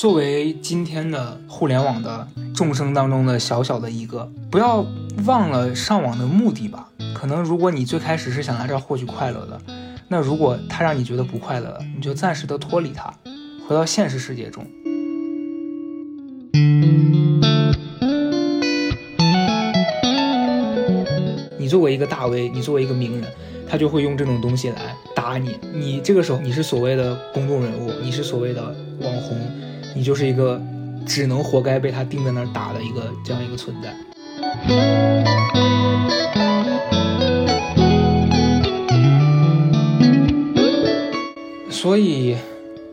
作为今天的互联网的众生当中的小小的一个，不要忘了上网的目的吧。可能如果你最开始是想来这儿获取快乐的，那如果它让你觉得不快乐了，你就暂时的脱离它，回到现实世界中。你作为一个大 V，你作为一个名人，他就会用这种东西来打你。你这个时候你是所谓的公众人物，你是所谓的网红，你就是一个只能活该被他钉在那儿打的一个这样一个存在。所以，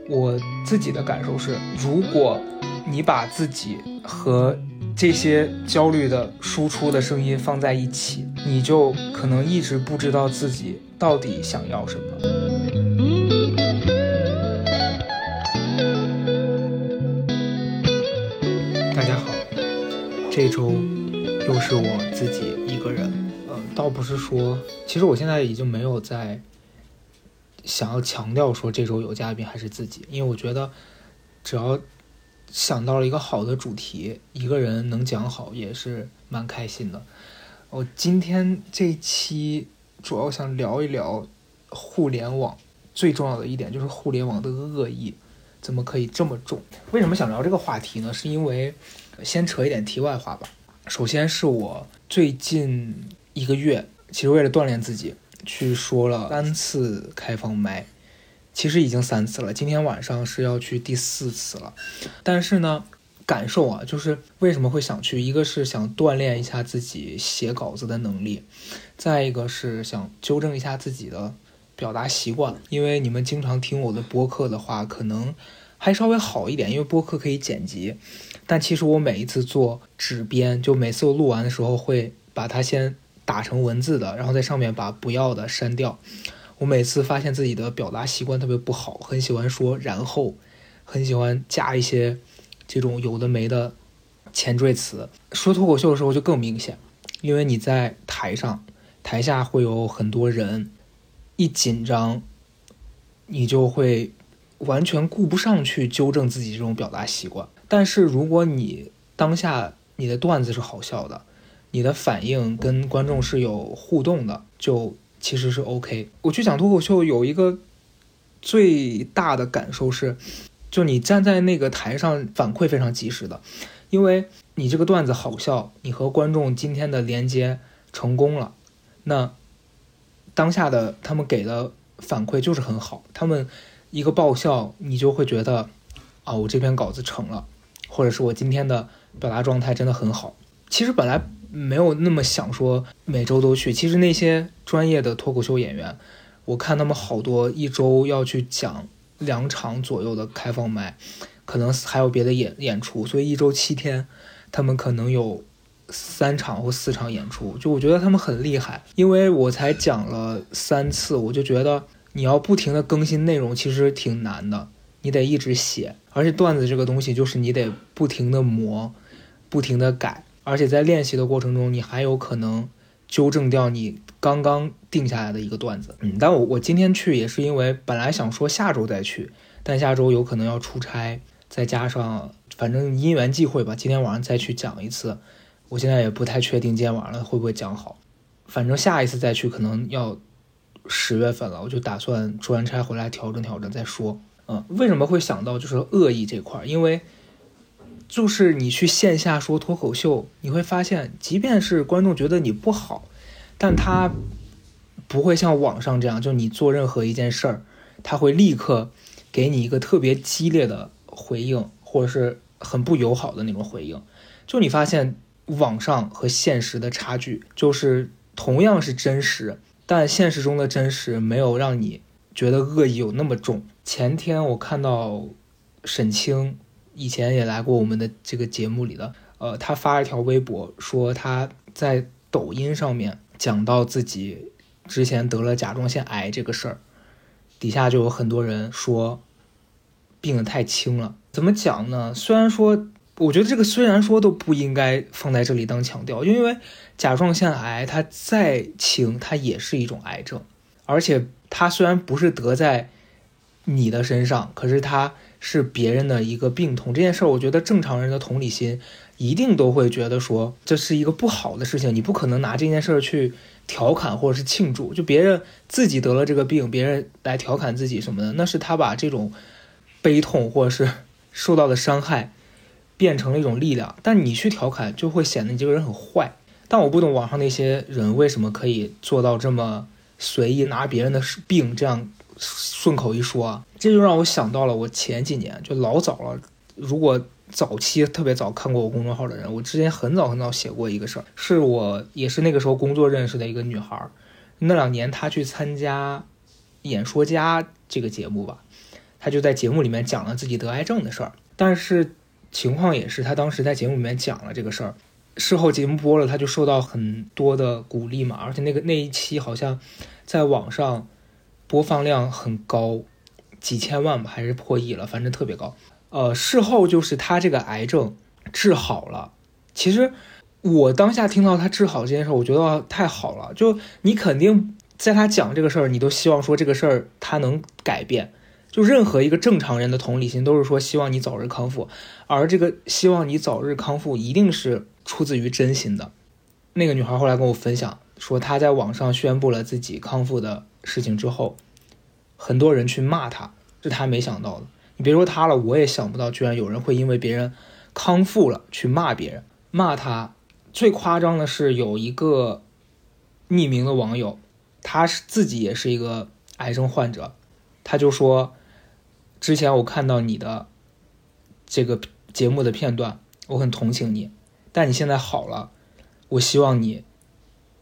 我自己的感受是，如果你把自己和这些焦虑的输出的声音放在一起，你就可能一直不知道自己到底想要什么。这周又是我自己一个人。呃，倒不是说，其实我现在已经没有在想要强调说这周有嘉宾还是自己，因为我觉得只要想到了一个好的主题，一个人能讲好也是蛮开心的。我今天这期主要想聊一聊互联网最重要的一点，就是互联网的恶意怎么可以这么重？为什么想聊这个话题呢？是因为先扯一点题外话吧。首先是我最近一个月，其实为了锻炼自己，去说了三次开放麦，其实已经三次了，今天晚上是要去第四次了。但是呢，感受啊，就是为什么会想去？一个是想锻炼一下自己写稿子的能力，再一个是想纠正一下自己的表达习惯。因为你们经常听我的播客的话，可能还稍微好一点，因为播客可以剪辑。但其实我每一次做纸编，就每次我录完的时候会把它先打成文字的，然后在上面把不要的删掉。我每次发现自己的表达习惯特别不好，很喜欢说然后，很喜欢加一些这种有的没的前缀词。说脱口秀的时候就更明显，因为你在台上，台下会有很多人，一紧张，你就会完全顾不上去纠正自己这种表达习惯。但是如果你当下你的段子是好笑的，你的反应跟观众是有互动的，就其实是 OK。我去讲脱口秀有一个最大的感受是，就你站在那个台上反馈非常及时的，因为你这个段子好笑，你和观众今天的连接成功了，那当下的他们给的反馈就是很好，他们一个爆笑，你就会觉得啊，我这篇稿子成了。或者是我今天的表达状态真的很好。其实本来没有那么想说每周都去。其实那些专业的脱口秀演员，我看他们好多一周要去讲两场左右的开放麦，可能还有别的演演出，所以一周七天，他们可能有三场或四场演出。就我觉得他们很厉害，因为我才讲了三次，我就觉得你要不停的更新内容，其实挺难的。你得一直写，而且段子这个东西就是你得不停的磨，不停的改，而且在练习的过程中，你还有可能纠正掉你刚刚定下来的一个段子。嗯，但我我今天去也是因为本来想说下周再去，但下周有可能要出差，再加上反正因缘际会吧，今天晚上再去讲一次。我现在也不太确定今天晚上会不会讲好，反正下一次再去可能要十月份了，我就打算出完差回来调整调整再说。嗯，为什么会想到就是恶意这块？因为就是你去线下说脱口秀，你会发现，即便是观众觉得你不好，但他不会像网上这样，就你做任何一件事儿，他会立刻给你一个特别激烈的回应，或者是很不友好的那种回应。就你发现网上和现实的差距，就是同样是真实，但现实中的真实没有让你觉得恶意有那么重。前天我看到沈清以前也来过我们的这个节目里的，呃，他发了一条微博说他在抖音上面讲到自己之前得了甲状腺癌这个事儿，底下就有很多人说病得太轻了。怎么讲呢？虽然说，我觉得这个虽然说都不应该放在这里当强调，因为甲状腺癌它再轻，它也是一种癌症，而且它虽然不是得在你的身上，可是它是别人的一个病痛这件事儿，我觉得正常人的同理心一定都会觉得说这是一个不好的事情，你不可能拿这件事儿去调侃或者是庆祝。就别人自己得了这个病，别人来调侃自己什么的，那是他把这种悲痛或者是受到的伤害变成了一种力量。但你去调侃，就会显得你这个人很坏。但我不懂网上那些人为什么可以做到这么随意拿别人的病这样。顺口一说啊，这就让我想到了我前几年就老早了。如果早期特别早看过我公众号的人，我之前很早很早写过一个事儿，是我也是那个时候工作认识的一个女孩儿。那两年她去参加《演说家》这个节目吧，她就在节目里面讲了自己得癌症的事儿。但是情况也是，他当时在节目里面讲了这个事儿，事后节目播了，他就受到很多的鼓励嘛。而且那个那一期好像在网上。播放量很高，几千万吧，还是破亿了，反正特别高。呃，事后就是他这个癌症治好了。其实我当下听到他治好这件事，我觉得太好了。就你肯定在他讲这个事儿，你都希望说这个事儿他能改变。就任何一个正常人的同理心都是说希望你早日康复，而这个希望你早日康复一定是出自于真心的。那个女孩后来跟我分享说，她在网上宣布了自己康复的。事情之后，很多人去骂他，是他没想到的。你别说他了，我也想不到，居然有人会因为别人康复了去骂别人，骂他。最夸张的是有一个匿名的网友，他是自己也是一个癌症患者，他就说：“之前我看到你的这个节目的片段，我很同情你，但你现在好了，我希望你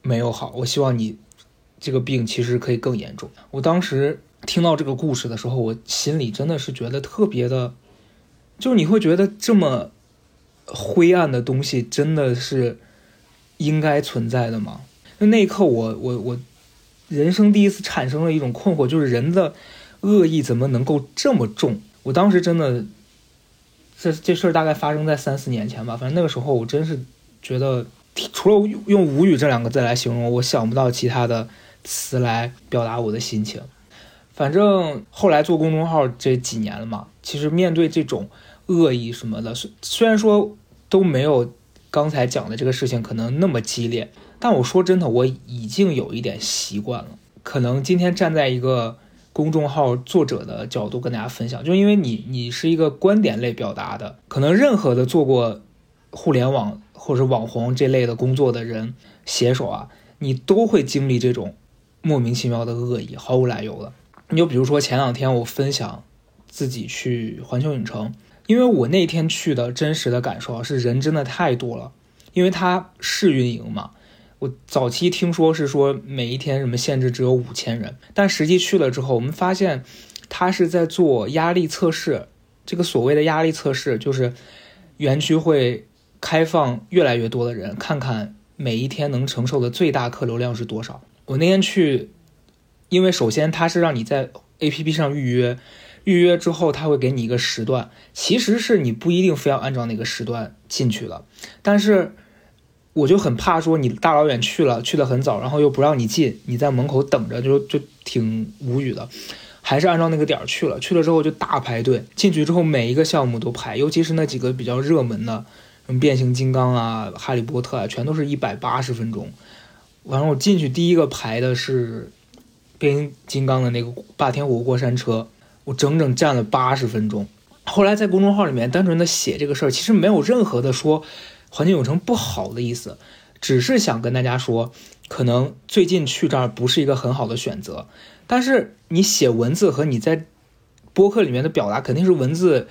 没有好，我希望你。”这个病其实可以更严重。我当时听到这个故事的时候，我心里真的是觉得特别的，就是你会觉得这么灰暗的东西真的是应该存在的吗？那那一刻，我我我人生第一次产生了一种困惑，就是人的恶意怎么能够这么重？我当时真的，这这事儿大概发生在三四年前吧。反正那个时候，我真是觉得，除了用无语这两个字来形容，我想不到其他的。词来表达我的心情，反正后来做公众号这几年了嘛，其实面对这种恶意什么的，虽虽然说都没有刚才讲的这个事情可能那么激烈，但我说真的，我已经有一点习惯了。可能今天站在一个公众号作者的角度跟大家分享，就因为你你是一个观点类表达的，可能任何的做过互联网或者网红这类的工作的人写手啊，你都会经历这种。莫名其妙的恶意，毫无来由的。你就比如说前两天我分享自己去环球影城，因为我那天去的真实的感受啊，是人真的太多了。因为它试运营嘛，我早期听说是说每一天什么限制只有五千人，但实际去了之后，我们发现他是在做压力测试。这个所谓的压力测试，就是园区会开放越来越多的人，看看每一天能承受的最大客流量是多少。我那天去，因为首先他是让你在 A P P 上预约，预约之后他会给你一个时段，其实是你不一定非要按照那个时段进去的，但是我就很怕说你大老远去了，去的很早，然后又不让你进，你在门口等着就就挺无语的，还是按照那个点儿去了，去了之后就大排队，进去之后每一个项目都排，尤其是那几个比较热门的，什么变形金刚啊、哈利波特啊，全都是一百八十分钟。完了，我进去第一个排的是变形金刚的那个霸天虎过山车，我整整站了八十分钟。后来在公众号里面单纯的写这个事儿，其实没有任何的说环境影城不好的意思，只是想跟大家说，可能最近去这儿不是一个很好的选择。但是你写文字和你在播客里面的表达，肯定是文字。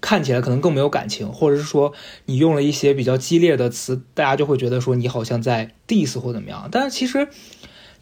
看起来可能更没有感情，或者是说你用了一些比较激烈的词，大家就会觉得说你好像在 diss 或怎么样。但是其实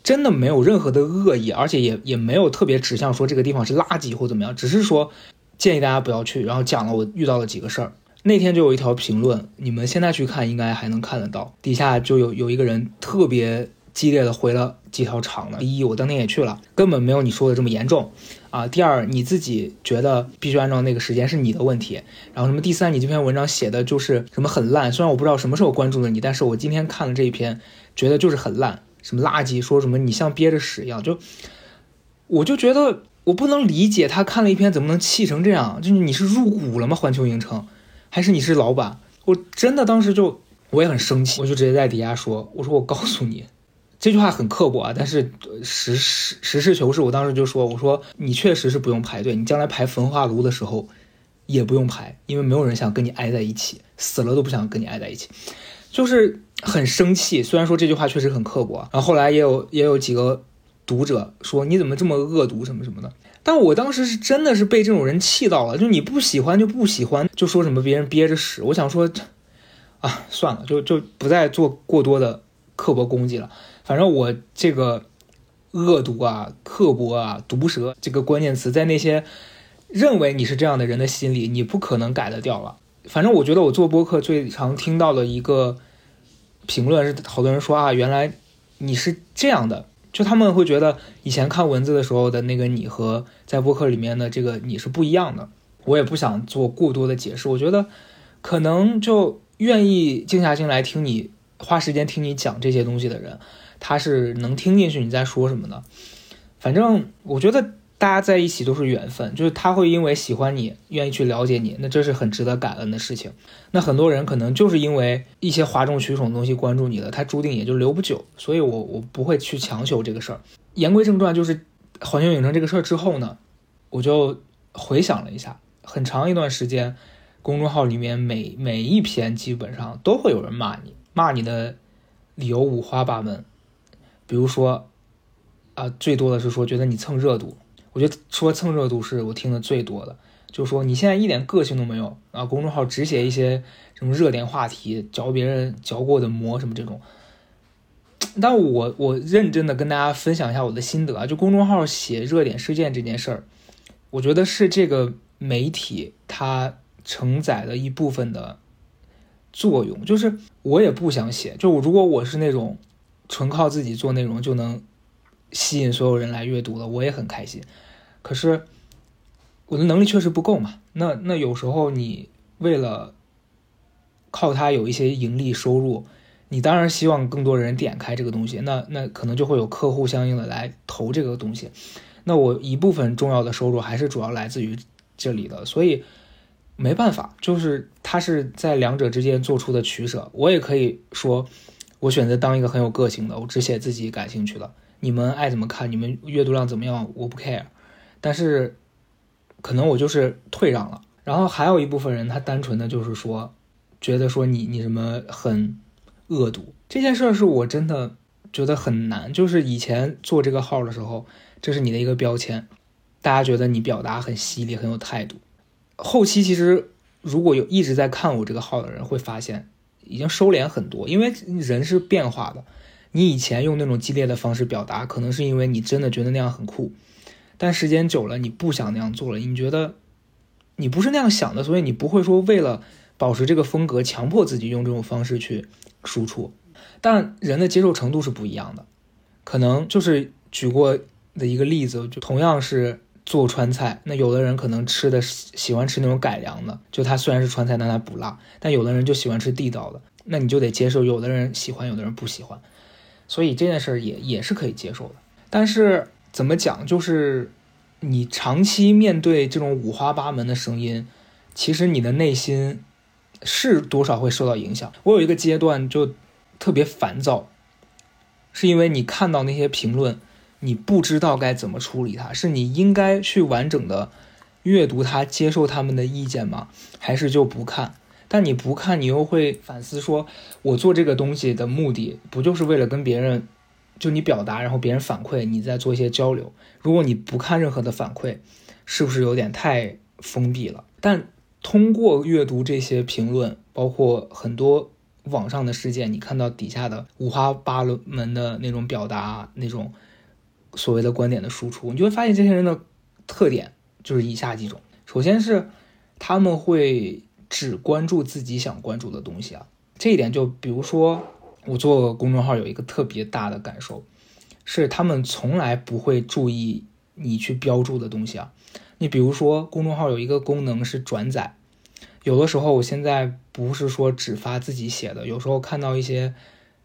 真的没有任何的恶意，而且也也没有特别指向说这个地方是垃圾或怎么样，只是说建议大家不要去。然后讲了我遇到了几个事儿。那天就有一条评论，你们现在去看应该还能看得到，底下就有有一个人特别激烈的回了几条长的。第一，我当天也去了，根本没有你说的这么严重。啊，第二，你自己觉得必须按照那个时间是你的问题。然后什么？第三，你这篇文章写的就是什么很烂。虽然我不知道什么时候关注的你，但是我今天看了这一篇，觉得就是很烂，什么垃圾，说什么你像憋着屎一样。就，我就觉得我不能理解他看了一篇怎么能气成这样？就是你是入股了吗？环球影城，还是你是老板？我真的当时就我也很生气，我就直接在底下说：“我说我告诉你，这句话很刻薄啊，但是实实实事求是，我当时就说：我说你确实是不用排队，你将来排焚化炉的时候也不用排，因为没有人想跟你挨在一起，死了都不想跟你挨在一起，就是很生气。虽然说这句话确实很刻薄，然后后来也有也有几个。”读者说你怎么这么恶毒什么什么的，但我当时是真的是被这种人气到了，就你不喜欢就不喜欢，就说什么别人憋着屎。我想说，啊，算了，就就不再做过多的刻薄攻击了。反正我这个恶毒啊、刻薄啊、毒舌这个关键词，在那些认为你是这样的人的心里，你不可能改得掉了。反正我觉得我做播客最常听到的一个评论是，好多人说啊，原来你是这样的。就他们会觉得以前看文字的时候的那个你和在播客里面的这个你是不一样的。我也不想做过多的解释。我觉得可能就愿意静下心来听你花时间听你讲这些东西的人，他是能听进去你在说什么的。反正我觉得。大家在一起都是缘分，就是他会因为喜欢你，愿意去了解你，那这是很值得感恩的事情。那很多人可能就是因为一些哗众取宠的东西关注你的，他注定也就留不久。所以，我我不会去强求这个事儿。言归正传，就是环球影城这个事儿之后呢，我就回想了一下，很长一段时间，公众号里面每每一篇基本上都会有人骂你，骂你的理由五花八门，比如说啊，最多的是说觉得你蹭热度。我觉得说蹭热度是我听的最多的，就是说你现在一点个性都没有啊，公众号只写一些什么热点话题，嚼别人嚼过的馍什么这种。但我我认真的跟大家分享一下我的心得啊，就公众号写热点事件这件事儿，我觉得是这个媒体它承载的一部分的作用。就是我也不想写，就如果我是那种纯靠自己做内容就能。吸引所有人来阅读了，我也很开心。可是我的能力确实不够嘛。那那有时候你为了靠它有一些盈利收入，你当然希望更多人点开这个东西。那那可能就会有客户相应的来投这个东西。那我一部分重要的收入还是主要来自于这里的，所以没办法，就是他是在两者之间做出的取舍。我也可以说，我选择当一个很有个性的，我只写自己感兴趣的。你们爱怎么看，你们阅读量怎么样，我不 care。但是，可能我就是退让了。然后还有一部分人，他单纯的就是说，觉得说你你什么很恶毒这件事儿，是我真的觉得很难。就是以前做这个号的时候，这是你的一个标签，大家觉得你表达很犀利，很有态度。后期其实如果有一直在看我这个号的人，会发现已经收敛很多，因为人是变化的。你以前用那种激烈的方式表达，可能是因为你真的觉得那样很酷，但时间久了，你不想那样做了。你觉得你不是那样想的，所以你不会说为了保持这个风格，强迫自己用这种方式去输出。但人的接受程度是不一样的，可能就是举过的一个例子，就同样是做川菜，那有的人可能吃的喜欢吃那种改良的，就它虽然是川菜，但它不辣；但有的人就喜欢吃地道的，那你就得接受，有的人喜欢，有的人不喜欢。所以这件事儿也也是可以接受的，但是怎么讲，就是你长期面对这种五花八门的声音，其实你的内心是多少会受到影响。我有一个阶段就特别烦躁，是因为你看到那些评论，你不知道该怎么处理它，是你应该去完整的阅读它，接受他们的意见吗？还是就不看？但你不看，你又会反思，说我做这个东西的目的不就是为了跟别人，就你表达，然后别人反馈，你再做一些交流。如果你不看任何的反馈，是不是有点太封闭了？但通过阅读这些评论，包括很多网上的事件，你看到底下的五花八门的那种表达，那种所谓的观点的输出，你就会发现这些人的特点就是以下几种：首先是他们会。只关注自己想关注的东西啊，这一点就比如说我做公众号有一个特别大的感受，是他们从来不会注意你去标注的东西啊。你比如说公众号有一个功能是转载，有的时候我现在不是说只发自己写的，有时候看到一些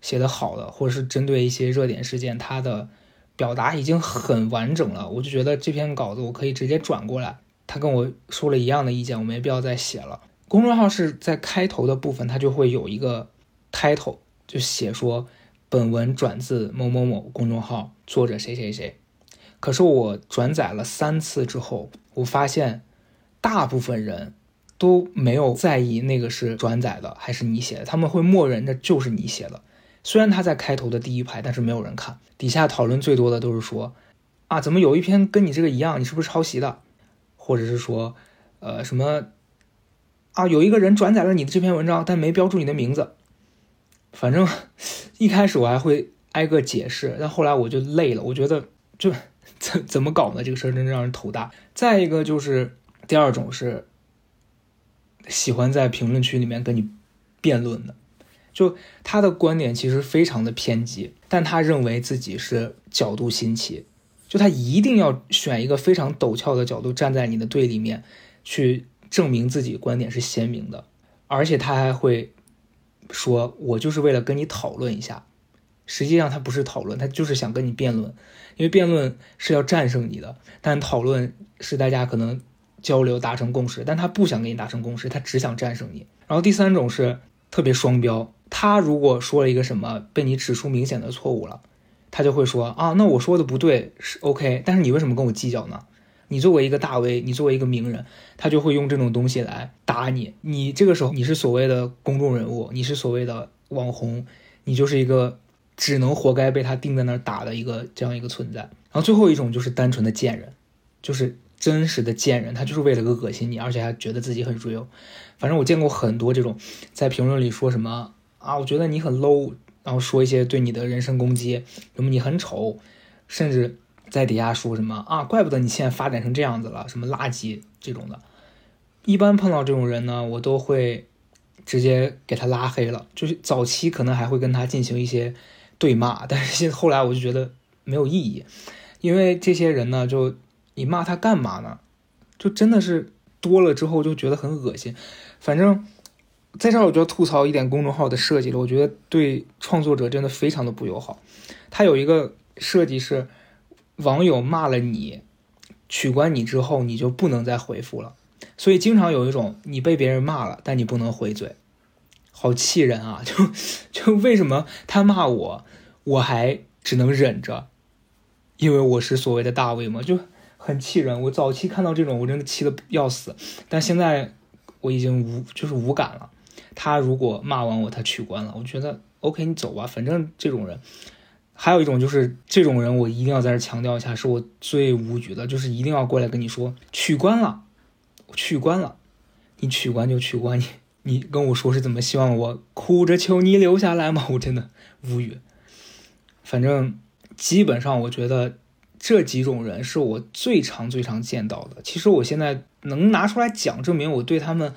写的好的，或者是针对一些热点事件，它的表达已经很完整了，我就觉得这篇稿子我可以直接转过来。他跟我说了一样的意见，我没必要再写了。公众号是在开头的部分，它就会有一个 title，就写说本文转自某某某公众号，作者谁谁谁。可是我转载了三次之后，我发现大部分人都没有在意那个是转载的还是你写的，他们会默认这就是你写的。虽然他在开头的第一排，但是没有人看。底下讨论最多的都是说啊，怎么有一篇跟你这个一样？你是不是抄袭的？或者是说，呃，什么啊？有一个人转载了你的这篇文章，但没标注你的名字。反正一开始我还会挨个解释，但后来我就累了，我觉得就怎怎么搞呢？这个事儿真让人头大。再一个就是第二种是喜欢在评论区里面跟你辩论的。就他的观点其实非常的偏激，但他认为自己是角度新奇，就他一定要选一个非常陡峭的角度站在你的对立面，去证明自己观点是鲜明的，而且他还会说：“我就是为了跟你讨论一下。”实际上他不是讨论，他就是想跟你辩论，因为辩论是要战胜你的，但讨论是大家可能交流达成共识，但他不想跟你达成共识，他只想战胜你。然后第三种是特别双标。他如果说了一个什么被你指出明显的错误了，他就会说啊，那我说的不对是 OK，但是你为什么跟我计较呢？你作为一个大 V，你作为一个名人，他就会用这种东西来打你。你这个时候你是所谓的公众人物，你是所谓的网红，你就是一个只能活该被他钉在那儿打的一个这样一个存在。然后最后一种就是单纯的贱人，就是真实的贱人，他就是为了个恶心你，而且还觉得自己很 real。反正我见过很多这种在评论里说什么。啊，我觉得你很 low，然后说一些对你的人身攻击，什么你很丑，甚至在底下说什么啊，怪不得你现在发展成这样子了，什么垃圾这种的。一般碰到这种人呢，我都会直接给他拉黑了。就是早期可能还会跟他进行一些对骂，但是现后来我就觉得没有意义，因为这些人呢，就你骂他干嘛呢？就真的是多了之后就觉得很恶心，反正。在这儿我就要吐槽一点公众号的设计了，我觉得对创作者真的非常的不友好。他有一个设计是，网友骂了你，取关你之后，你就不能再回复了。所以经常有一种你被别人骂了，但你不能回嘴，好气人啊！就就为什么他骂我，我还只能忍着，因为我是所谓的大 V 嘛，就很气人。我早期看到这种，我真的气得要死，但现在我已经无就是无感了。他如果骂完我，他取关了，我觉得 OK，你走吧，反正这种人。还有一种就是这种人，我一定要在这强调一下，是我最无语的，就是一定要过来跟你说取关了，取关了，你取关就取关，你你跟我说是怎么希望我哭着求你留下来吗？我真的无语。反正基本上，我觉得这几种人是我最常最常见到的。其实我现在能拿出来讲，证明我对他们。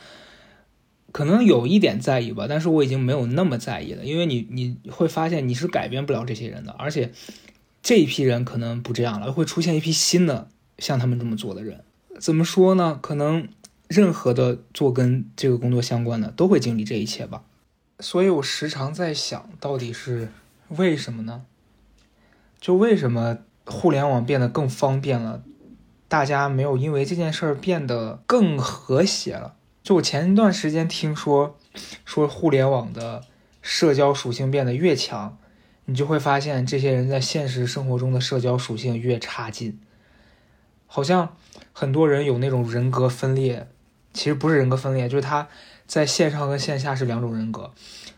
可能有一点在意吧，但是我已经没有那么在意了，因为你你会发现你是改变不了这些人的，而且这一批人可能不这样了，会出现一批新的像他们这么做的人。怎么说呢？可能任何的做跟这个工作相关的都会经历这一切吧。所以我时常在想，到底是为什么呢？就为什么互联网变得更方便了，大家没有因为这件事儿变得更和谐了？就我前一段时间听说，说互联网的社交属性变得越强，你就会发现这些人在现实生活中的社交属性越差劲。好像很多人有那种人格分裂，其实不是人格分裂，就是他在线上跟线下是两种人格。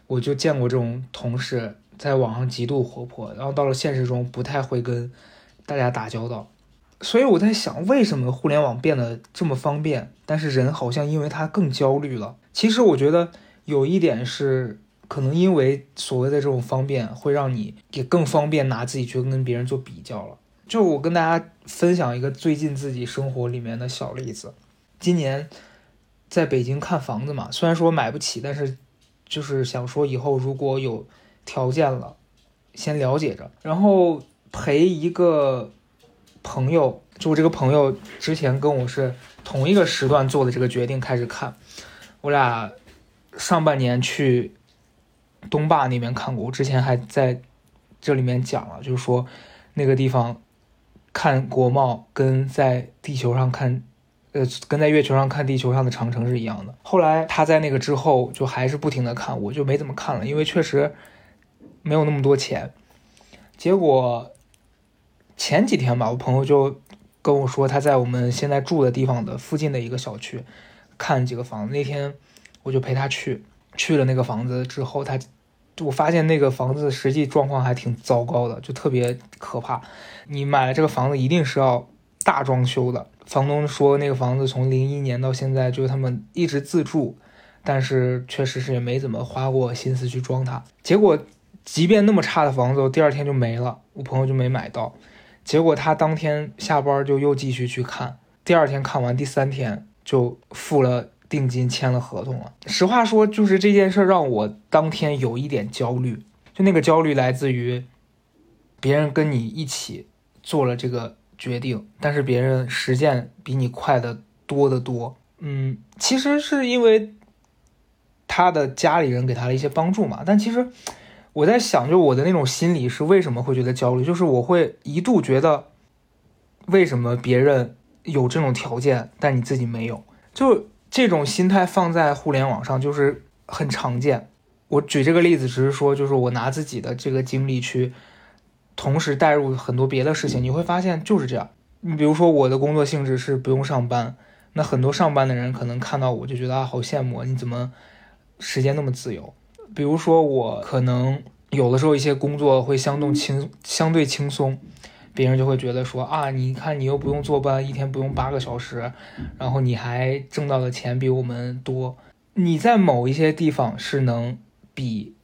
我就见过这种同事，在网上极度活泼，然后到了现实中不太会跟大家打交道。所以我在想，为什么互联网变得这么方便，但是人好像因为它更焦虑了？其实我觉得有一点是，可能因为所谓的这种方便，会让你也更方便拿自己去跟别人做比较了。就我跟大家分享一个最近自己生活里面的小例子，今年在北京看房子嘛，虽然说买不起，但是就是想说以后如果有条件了，先了解着，然后陪一个。朋友，就我这个朋友之前跟我是同一个时段做的这个决定开始看，我俩上半年去东坝那边看过，我之前还在这里面讲了，就是说那个地方看国贸，跟在地球上看，呃，跟在月球上看地球上的长城是一样的。后来他在那个之后就还是不停的看，我就没怎么看了，因为确实没有那么多钱。结果前几天吧，我朋友就跟我说他在我们现在住的地方的附近的一个小区看几个房子。那天我就陪他去，去了那个房子之后，他。我发现那个房子实际状况还挺糟糕的，就特别可怕。你买了这个房子，一定是要大装修的。房东说那个房子从零一年到现在，就是他们一直自住，但是确实是也没怎么花过心思去装它。结果，即便那么差的房子，第二天就没了，我朋友就没买到。结果他当天下班就又继续去看，第二天看完，第三天就付了。定金签了合同了。实话说，就是这件事让我当天有一点焦虑。就那个焦虑来自于别人跟你一起做了这个决定，但是别人实践比你快的多得多。嗯，其实是因为他的家里人给他了一些帮助嘛。但其实我在想，就我的那种心理是为什么会觉得焦虑？就是我会一度觉得，为什么别人有这种条件，但你自己没有？就。这种心态放在互联网上就是很常见。我举这个例子只是说，就是我拿自己的这个经历去，同时带入很多别的事情，你会发现就是这样。你比如说我的工作性质是不用上班，那很多上班的人可能看到我就觉得啊好羡慕，你怎么时间那么自由？比如说我可能有的时候一些工作会相对轻相对轻松。别人就会觉得说啊，你看你又不用坐班，一天不用八个小时，然后你还挣到的钱比我们多，你在某一些地方是能比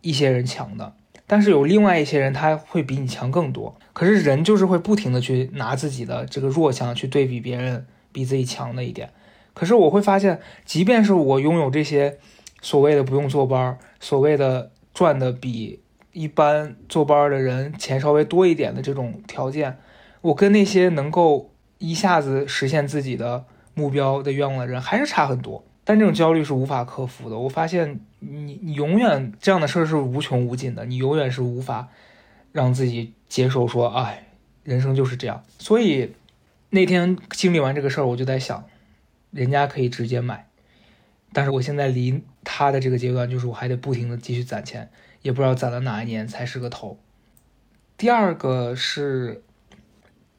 一些人强的，但是有另外一些人他会比你强更多。可是人就是会不停的去拿自己的这个弱项去对比别人比自己强的一点。可是我会发现，即便是我拥有这些所谓的不用坐班，所谓的赚的比。一般坐班的人钱稍微多一点的这种条件，我跟那些能够一下子实现自己的目标的愿望的人还是差很多。但这种焦虑是无法克服的。我发现你你永远这样的事儿是无穷无尽的，你永远是无法让自己接受说，哎，人生就是这样。所以那天经历完这个事儿，我就在想，人家可以直接买，但是我现在离他的这个阶段，就是我还得不停的继续攒钱。也不知道攒到哪一年才是个头。第二个是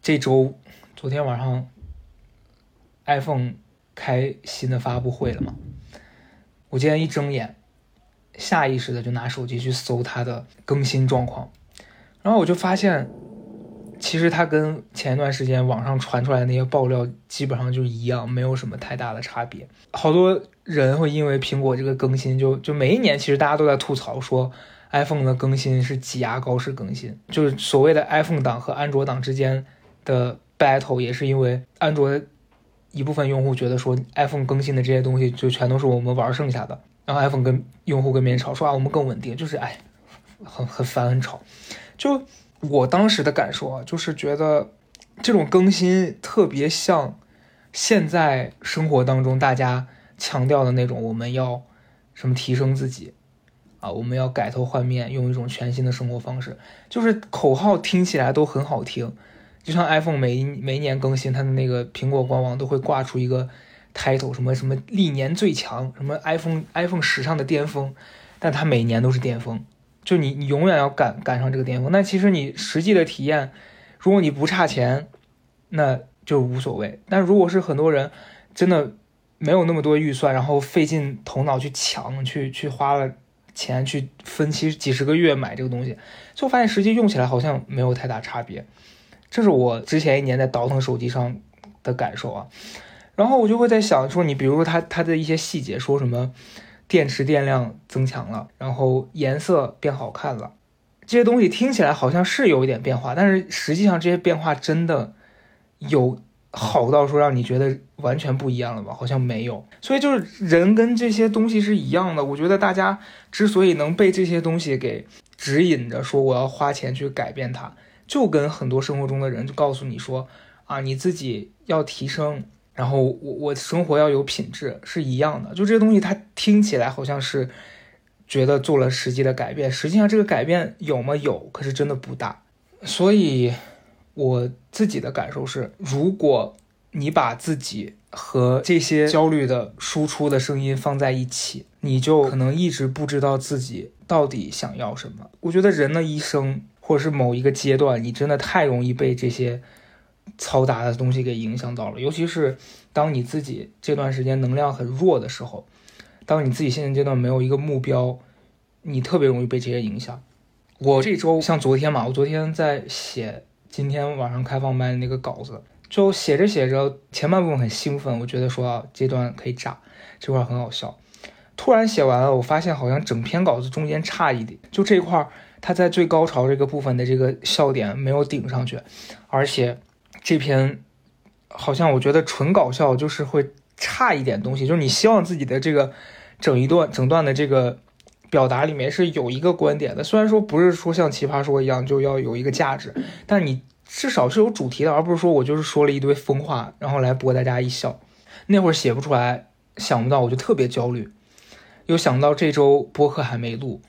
这周昨天晚上，iPhone 开新的发布会了嘛？我今天一睁眼，下意识的就拿手机去搜它的更新状况，然后我就发现，其实它跟前一段时间网上传出来那些爆料基本上就一样，没有什么太大的差别。好多人会因为苹果这个更新，就就每一年其实大家都在吐槽说。iPhone 的更新是挤牙膏式更新，就是所谓的 iPhone 党和安卓党之间的 battle，也是因为安卓一部分用户觉得说 iPhone 更新的这些东西就全都是我们玩剩下的，然后 iPhone 跟用户跟别人吵说啊我们更稳定，就是哎很很烦很吵。就我当时的感受啊，就是觉得这种更新特别像现在生活当中大家强调的那种我们要什么提升自己。啊，我们要改头换面，用一种全新的生活方式。就是口号听起来都很好听，就像 iPhone 每每年更新，它的那个苹果官网都会挂出一个 title，什么什么历年最强，什么 iPhone iPhone 史上的巅峰，但它每年都是巅峰，就你你永远要赶赶上这个巅峰。那其实你实际的体验，如果你不差钱，那就无所谓。但如果是很多人真的没有那么多预算，然后费尽头脑去抢，去去花了。钱去分期几十个月买这个东西，就发现实际用起来好像没有太大差别，这是我之前一年在倒腾手机上的感受啊。然后我就会在想说，你比如说它它的一些细节，说什么电池电量增强了，然后颜色变好看了，这些东西听起来好像是有一点变化，但是实际上这些变化真的有。好到说让你觉得完全不一样了吧？好像没有，所以就是人跟这些东西是一样的。我觉得大家之所以能被这些东西给指引着，说我要花钱去改变它，就跟很多生活中的人就告诉你说啊，你自己要提升，然后我我生活要有品质是一样的。就这些东西，它听起来好像是觉得做了实际的改变，实际上这个改变有吗？有，可是真的不大。所以我自己的感受是，如果你把自己和这些焦虑的输出的声音放在一起，你就可能一直不知道自己到底想要什么。我觉得人的一生，或者是某一个阶段，你真的太容易被这些嘈杂的东西给影响到了。尤其是当你自己这段时间能量很弱的时候，当你自己现在阶段没有一个目标，你特别容易被这些影响。我这周像昨天嘛，我昨天在写今天晚上开放麦的那个稿子。就写着写着，前半部分很兴奋，我觉得说啊，这段可以炸，这块很好笑。突然写完了，我发现好像整篇稿子中间差一点，就这块，它在最高潮这个部分的这个笑点没有顶上去，而且这篇好像我觉得纯搞笑，就是会差一点东西。就是你希望自己的这个整一段整段的这个表达里面是有一个观点的，虽然说不是说像奇葩说一样就要有一个价值，但你。至少是有主题的，而不是说我就是说了一堆疯话，然后来博大家一笑。那会儿写不出来，想不到，我就特别焦虑。又想到这周播客还没录，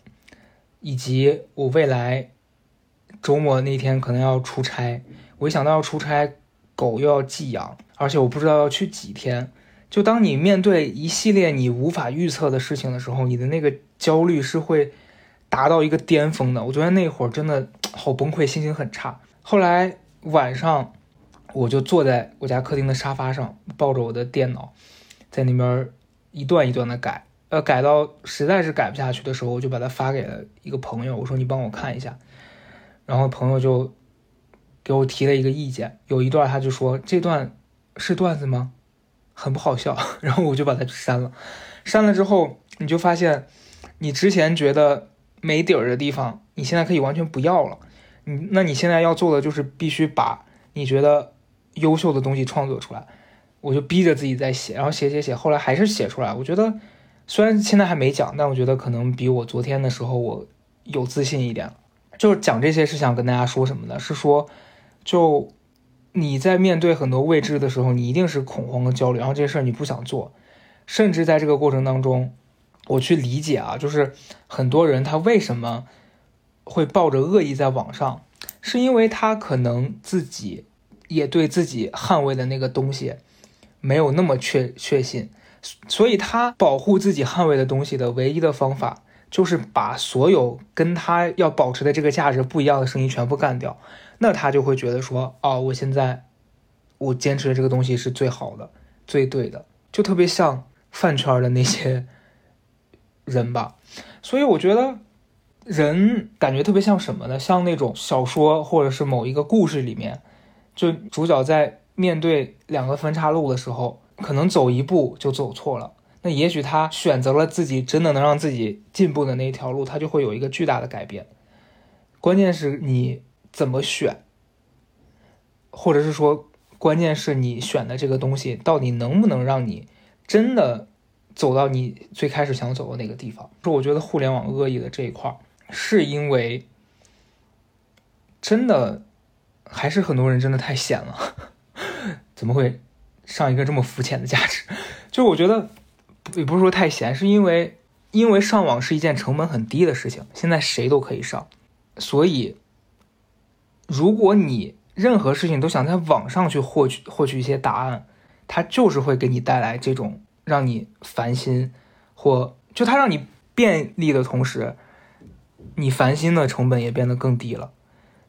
以及我未来周末那天可能要出差，我一想到要出差，狗又要寄养，而且我不知道要去几天。就当你面对一系列你无法预测的事情的时候，你的那个焦虑是会达到一个巅峰的。我昨天那会儿真的好崩溃，心情很差。后来晚上，我就坐在我家客厅的沙发上，抱着我的电脑，在那边一段一段的改，呃，改到实在是改不下去的时候，我就把它发给了一个朋友，我说你帮我看一下，然后朋友就给我提了一个意见，有一段他就说这段是段子吗？很不好笑，然后我就把它删了，删了之后你就发现，你之前觉得没底儿的地方，你现在可以完全不要了。你那你现在要做的就是必须把你觉得优秀的东西创作出来，我就逼着自己在写，然后写写写，后来还是写出来。我觉得虽然现在还没讲，但我觉得可能比我昨天的时候我有自信一点。就是讲这些是想跟大家说什么呢？是说，就你在面对很多未知的时候，你一定是恐慌和焦虑，然后这些事儿你不想做，甚至在这个过程当中，我去理解啊，就是很多人他为什么。会抱着恶意在网上，是因为他可能自己也对自己捍卫的那个东西没有那么确确信，所以他保护自己捍卫的东西的唯一的方法就是把所有跟他要保持的这个价值不一样的声音全部干掉。那他就会觉得说，哦，我现在我坚持的这个东西是最好的、最对的，就特别像饭圈的那些人吧。所以我觉得。人感觉特别像什么呢？像那种小说或者是某一个故事里面，就主角在面对两个分岔路的时候，可能走一步就走错了。那也许他选择了自己真的能让自己进步的那一条路，他就会有一个巨大的改变。关键是你怎么选，或者是说，关键是你选的这个东西到底能不能让你真的走到你最开始想走的那个地方？说，我觉得互联网恶意的这一块。是因为真的，还是很多人真的太闲了？怎么会上一个这么肤浅的价值？就我觉得也不是说太闲，是因为因为上网是一件成本很低的事情，现在谁都可以上，所以如果你任何事情都想在网上去获取获取一些答案，它就是会给你带来这种让你烦心，或就它让你便利的同时。你烦心的成本也变得更低了，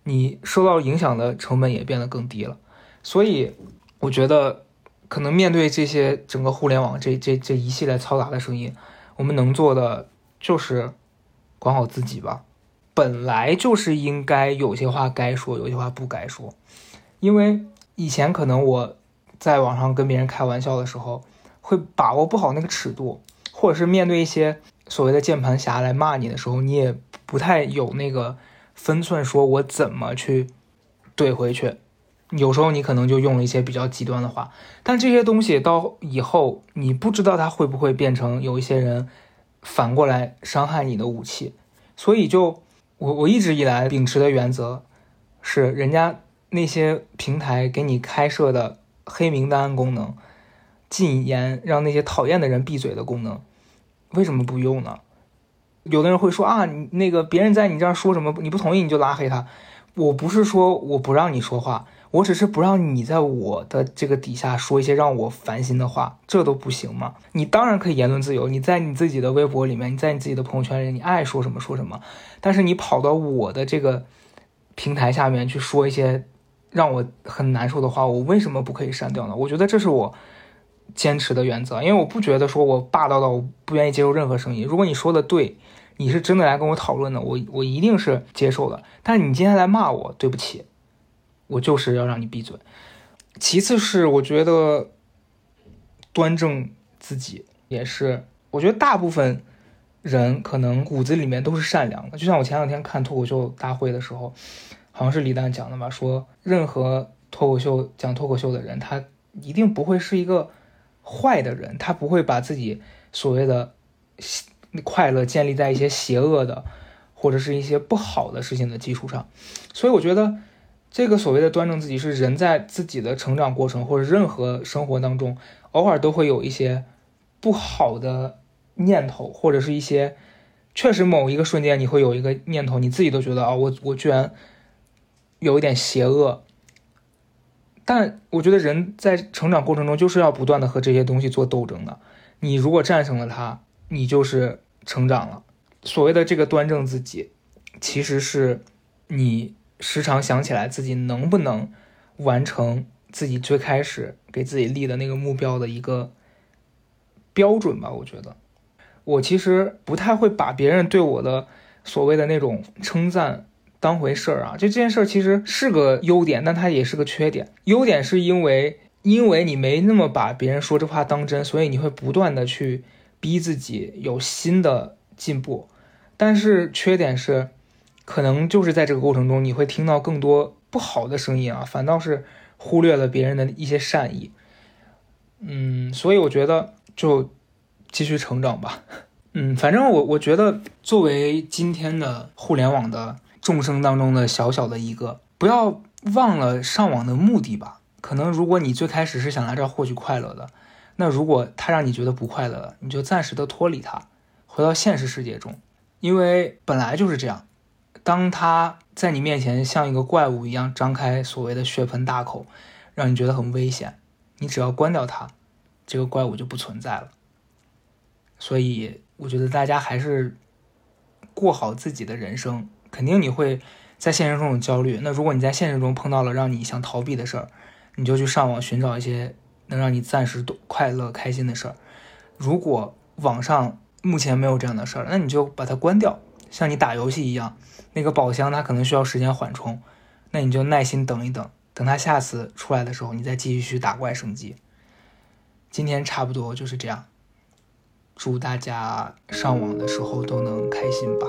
你受到影响的成本也变得更低了，所以我觉得可能面对这些整个互联网这这这一系列嘈杂的声音，我们能做的就是管好自己吧。本来就是应该有些话该说，有些话不该说，因为以前可能我在网上跟别人开玩笑的时候，会把握不好那个尺度，或者是面对一些所谓的键盘侠来骂你的时候，你也。不太有那个分寸，说我怎么去怼回去。有时候你可能就用了一些比较极端的话，但这些东西到以后你不知道它会不会变成有一些人反过来伤害你的武器。所以就我我一直以来秉持的原则是，人家那些平台给你开设的黑名单功能、禁言让那些讨厌的人闭嘴的功能，为什么不用呢？有的人会说啊，你那个别人在你这儿说什么，你不同意你就拉黑他，我不是说我不让你说话，我只是不让你在我的这个底下说一些让我烦心的话，这都不行吗？你当然可以言论自由，你在你自己的微博里面，你在你自己的朋友圈里，你爱说什么说什么。但是你跑到我的这个平台下面去说一些让我很难受的话，我为什么不可以删掉呢？我觉得这是我坚持的原则，因为我不觉得说我霸道到我不愿意接受任何声音。如果你说的对。你是真的来跟我讨论的，我我一定是接受的。但是你今天来骂我，对不起，我就是要让你闭嘴。其次是我觉得端正自己也是，我觉得大部分人可能骨子里面都是善良的。就像我前两天看脱口秀大会的时候，好像是李诞讲的吧，说任何脱口秀讲脱口秀的人，他一定不会是一个坏的人，他不会把自己所谓的。快乐建立在一些邪恶的，或者是一些不好的事情的基础上，所以我觉得这个所谓的端正自己，是人在自己的成长过程或者任何生活当中，偶尔都会有一些不好的念头，或者是一些确实某一个瞬间你会有一个念头，你自己都觉得啊，我我居然有一点邪恶。但我觉得人在成长过程中就是要不断的和这些东西做斗争的，你如果战胜了它。你就是成长了。所谓的这个端正自己，其实是你时常想起来自己能不能完成自己最开始给自己立的那个目标的一个标准吧。我觉得，我其实不太会把别人对我的所谓的那种称赞当回事儿啊。就这件事儿其实是个优点，但它也是个缺点。优点是因为因为你没那么把别人说这话当真，所以你会不断的去。逼自己有新的进步，但是缺点是，可能就是在这个过程中，你会听到更多不好的声音啊，反倒是忽略了别人的一些善意。嗯，所以我觉得就继续成长吧。嗯，反正我我觉得作为今天的互联网的众生当中的小小的一个，不要忘了上网的目的吧。可能如果你最开始是想来这儿获取快乐的。那如果他让你觉得不快乐了，你就暂时的脱离他，回到现实世界中，因为本来就是这样。当他在你面前像一个怪物一样张开所谓的血盆大口，让你觉得很危险，你只要关掉它，这个怪物就不存在了。所以我觉得大家还是过好自己的人生。肯定你会在现实中有焦虑，那如果你在现实中碰到了让你想逃避的事儿，你就去上网寻找一些。能让你暂时快乐开心的事儿，如果网上目前没有这样的事儿，那你就把它关掉。像你打游戏一样，那个宝箱它可能需要时间缓冲，那你就耐心等一等，等它下次出来的时候，你再继续去打怪升级。今天差不多就是这样，祝大家上网的时候都能开心吧。